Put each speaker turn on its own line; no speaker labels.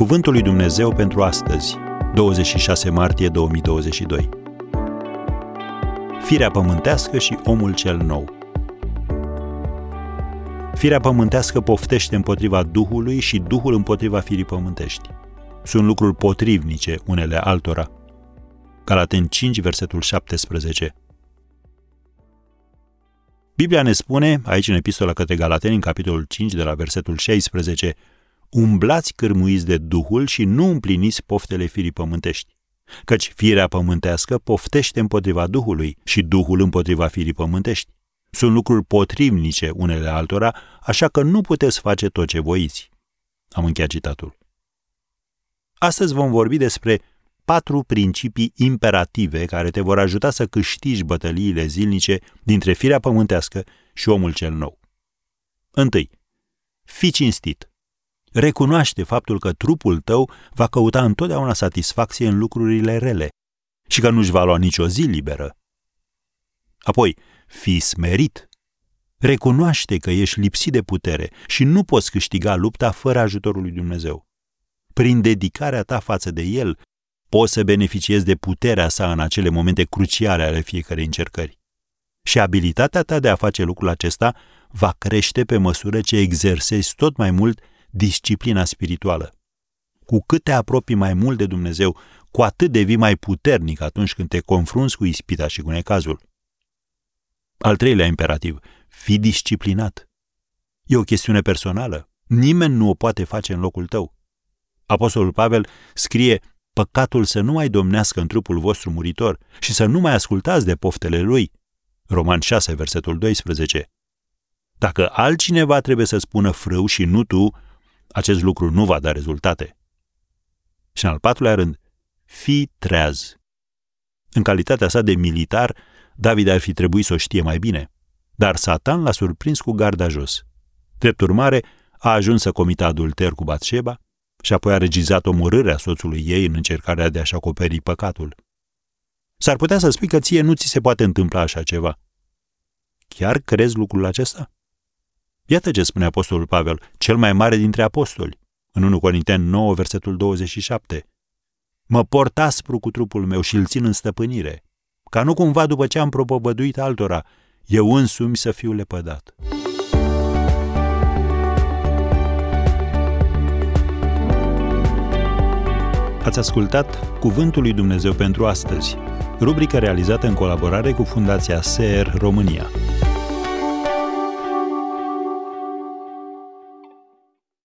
Cuvântul lui Dumnezeu pentru astăzi, 26 martie 2022. Firea pământească și omul cel nou. Firea pământească poftește împotriva Duhului și Duhul împotriva firii pământești. Sunt lucruri potrivnice unele altora. Galaten 5, versetul 17. Biblia ne spune, aici în epistola către Galateni, în capitolul 5, de la versetul 16, umblați cârmuiți de Duhul și nu împliniți poftele firii pământești. Căci firea pământească poftește împotriva Duhului și Duhul împotriva firii pământești. Sunt lucruri potrivnice unele altora, așa că nu puteți face tot ce voiți. Am încheiat citatul. Astăzi vom vorbi despre patru principii imperative care te vor ajuta să câștigi bătăliile zilnice dintre firea pământească și omul cel nou. Întâi, fii cinstit. Recunoaște faptul că trupul tău va căuta întotdeauna satisfacție în lucrurile rele și că nu-și va lua nicio zi liberă. Apoi, fii smerit. Recunoaște că ești lipsit de putere și nu poți câștiga lupta fără ajutorul lui Dumnezeu. Prin dedicarea ta față de El, poți să beneficiezi de puterea sa în acele momente cruciale ale fiecarei încercări. Și abilitatea ta de a face lucrul acesta va crește pe măsură ce exersezi tot mai mult disciplina spirituală. Cu cât te apropii mai mult de Dumnezeu, cu atât devii mai puternic atunci când te confrunți cu ispita și cu necazul. Al treilea imperativ, fi disciplinat. E o chestiune personală. Nimeni nu o poate face în locul tău. Apostolul Pavel scrie păcatul să nu mai domnească în trupul vostru muritor și să nu mai ascultați de poftele lui. Roman 6, versetul 12. Dacă altcineva trebuie să spună frâu și nu tu, acest lucru nu va da rezultate. Și în al patrulea rând, fii treaz. În calitatea sa de militar, David ar fi trebuit să o știe mai bine, dar Satan l-a surprins cu garda jos. Drept urmare, a ajuns să comită adulter cu Batșeba și apoi a regizat omorârea soțului ei în încercarea de a-și acoperi păcatul. S-ar putea să spui că ție nu ți se poate întâmpla așa ceva. Chiar crezi lucrul acesta? Iată ce spune Apostolul Pavel, cel mai mare dintre apostoli, în 1 Corinteni 9, versetul 27. Mă port aspru cu trupul meu și îl țin în stăpânire, ca nu cumva după ce am propovăduit altora, eu însumi să fiu lepădat. Ați ascultat Cuvântul lui Dumnezeu pentru astăzi, rubrica realizată în colaborare cu Fundația SER România.